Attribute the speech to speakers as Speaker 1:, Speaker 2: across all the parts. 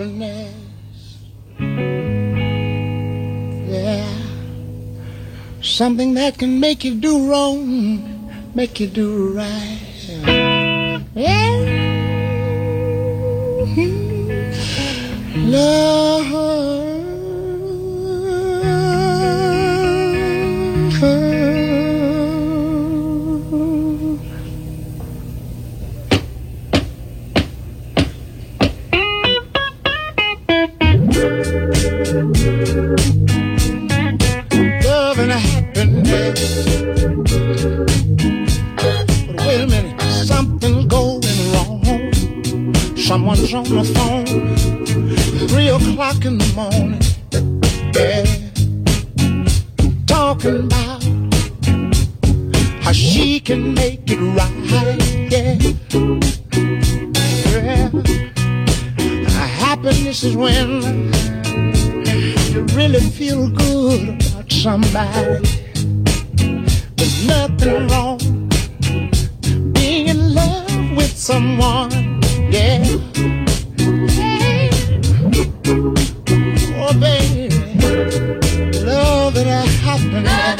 Speaker 1: happiness. Yeah. Something that can make you do wrong, make you do right. Yeah. Hmm. Love. Yeah. Oh, baby. Love
Speaker 2: that I have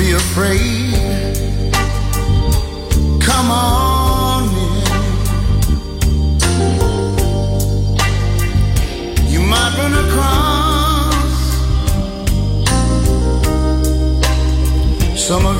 Speaker 3: be afraid. Come on in. You might run across some of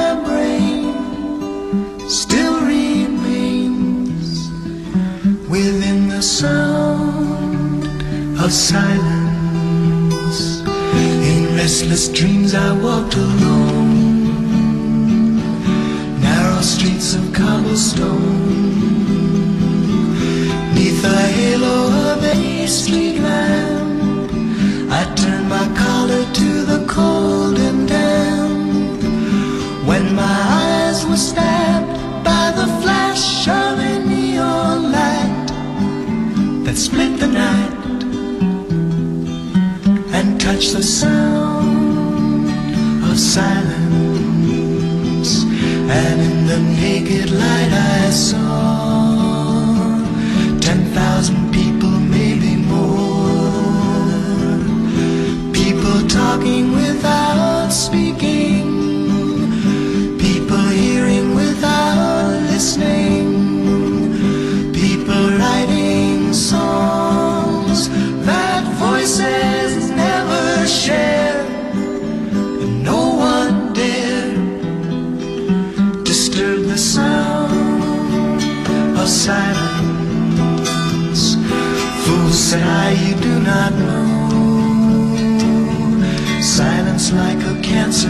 Speaker 4: of silence. In restless dreams I walked alone, narrow streets of cobblestone. Neath the halo of a touched the sound of silence. And in the naked light I saw ten thousand people, maybe more. People talking without like a cancer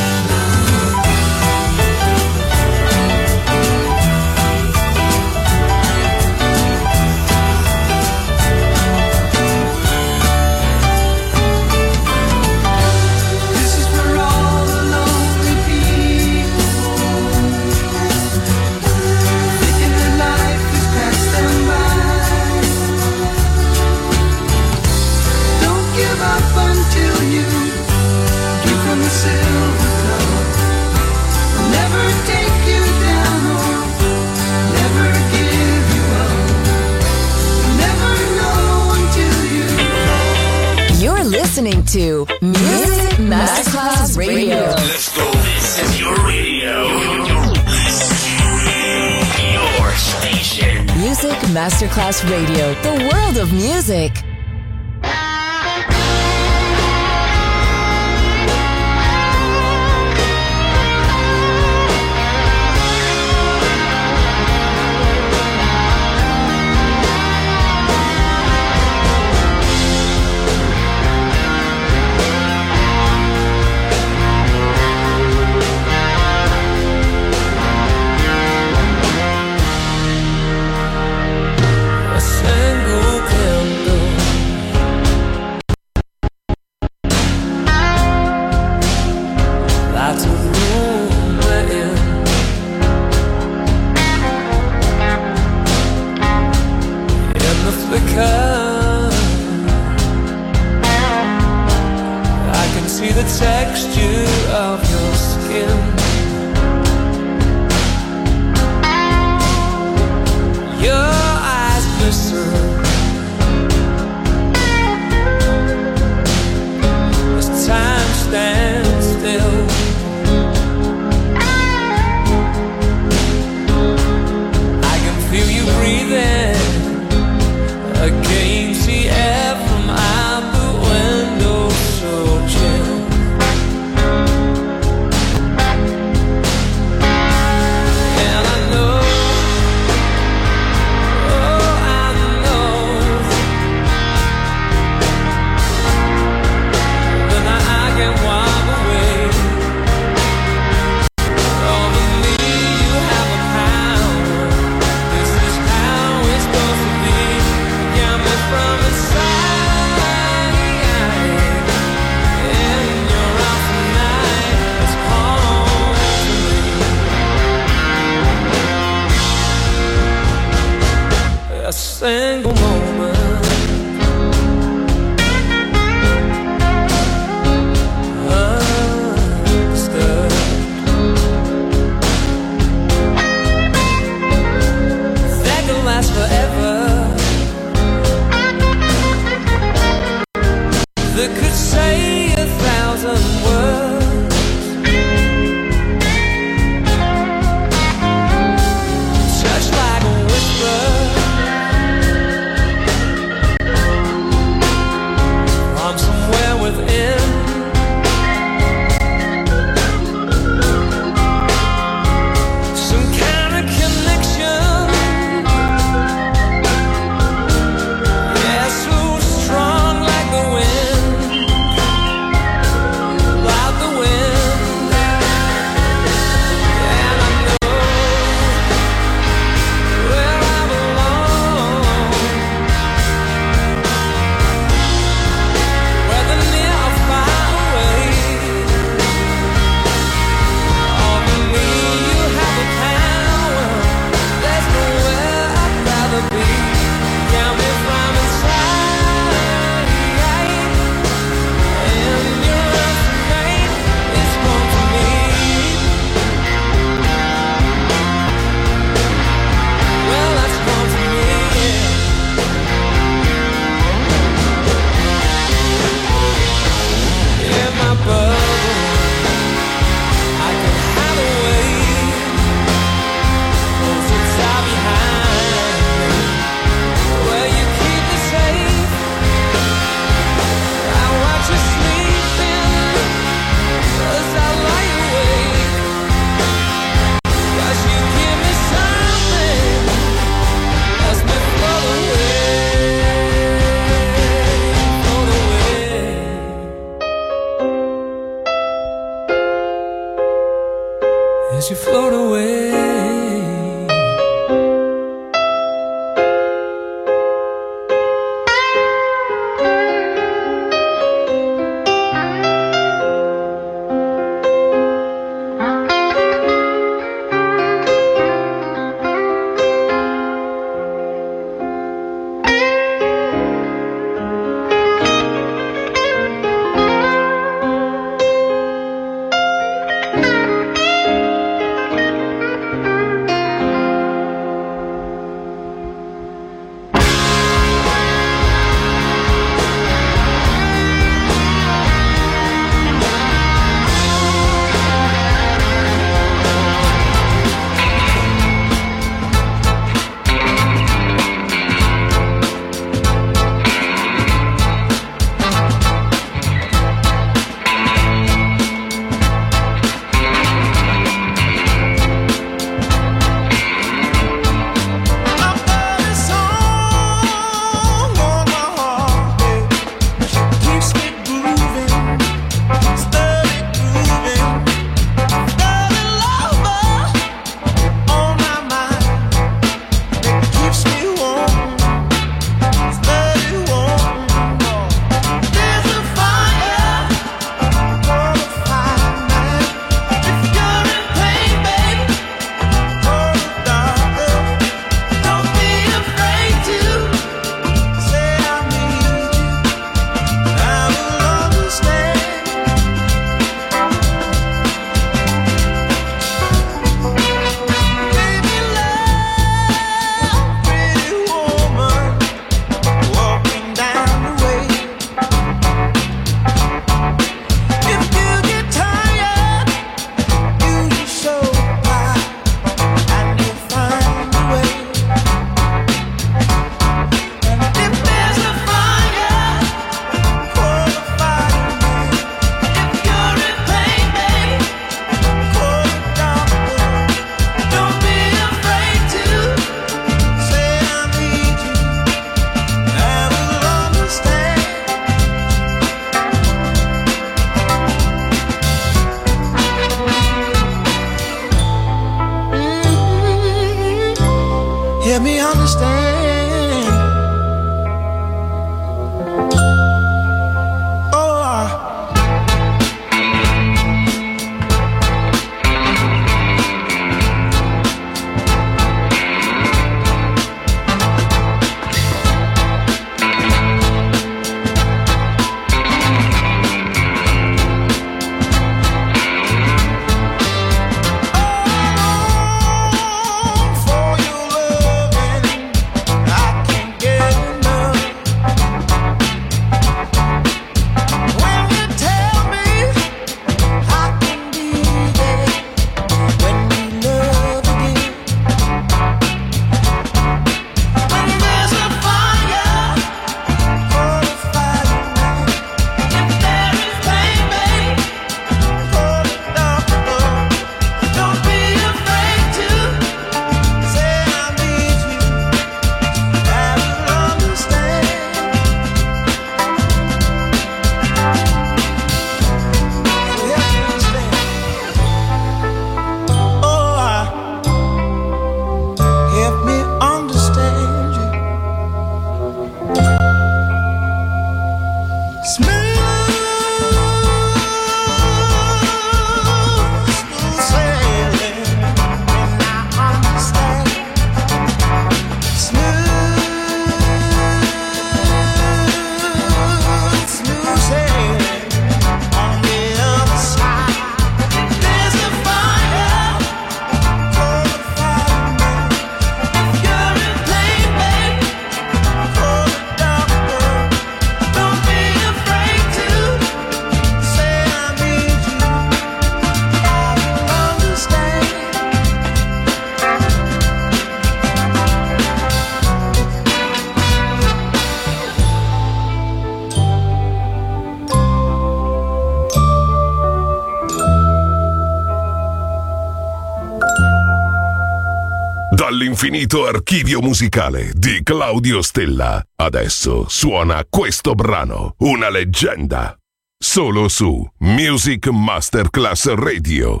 Speaker 5: Dall'infinito archivio musicale di Claudio Stella. Adesso suona questo brano, una leggenda. Solo su Music Masterclass Radio.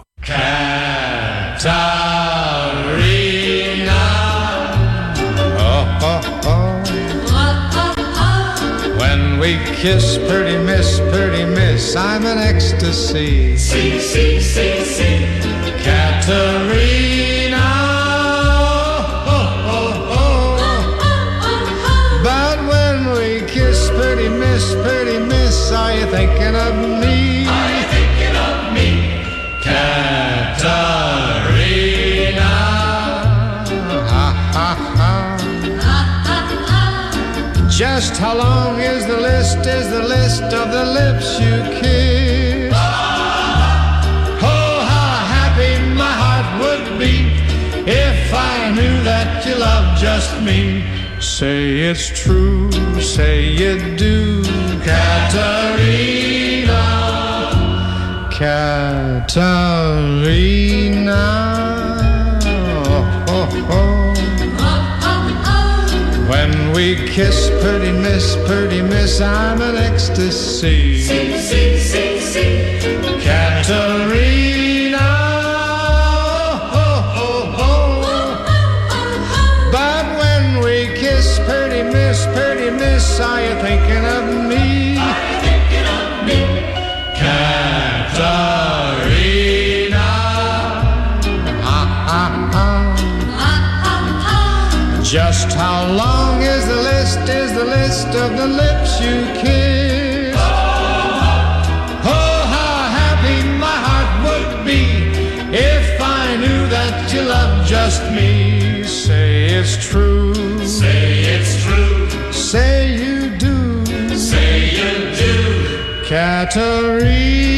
Speaker 6: When we kiss, pretty miss, pretty miss, I'm an ecstasy. See, see, see, see. Katerina. Thinking of me? Are you thinking of me? Caterina. Ha, ha, ha. Just how long is the list? Is the list of the lips you kiss? Oh, how happy my heart would be if I knew that you loved just me. Say it's true, say you do, Caterina. Caterina. Oh, oh, oh. When we kiss, pretty miss, pretty miss, I'm an ecstasy. Just how long is the list? Is the list of the lips you kiss? Oh, how happy my heart would be if I knew that you love just me. Say it's true. Say it's true. Say you do. Say you do.
Speaker 5: Caterina.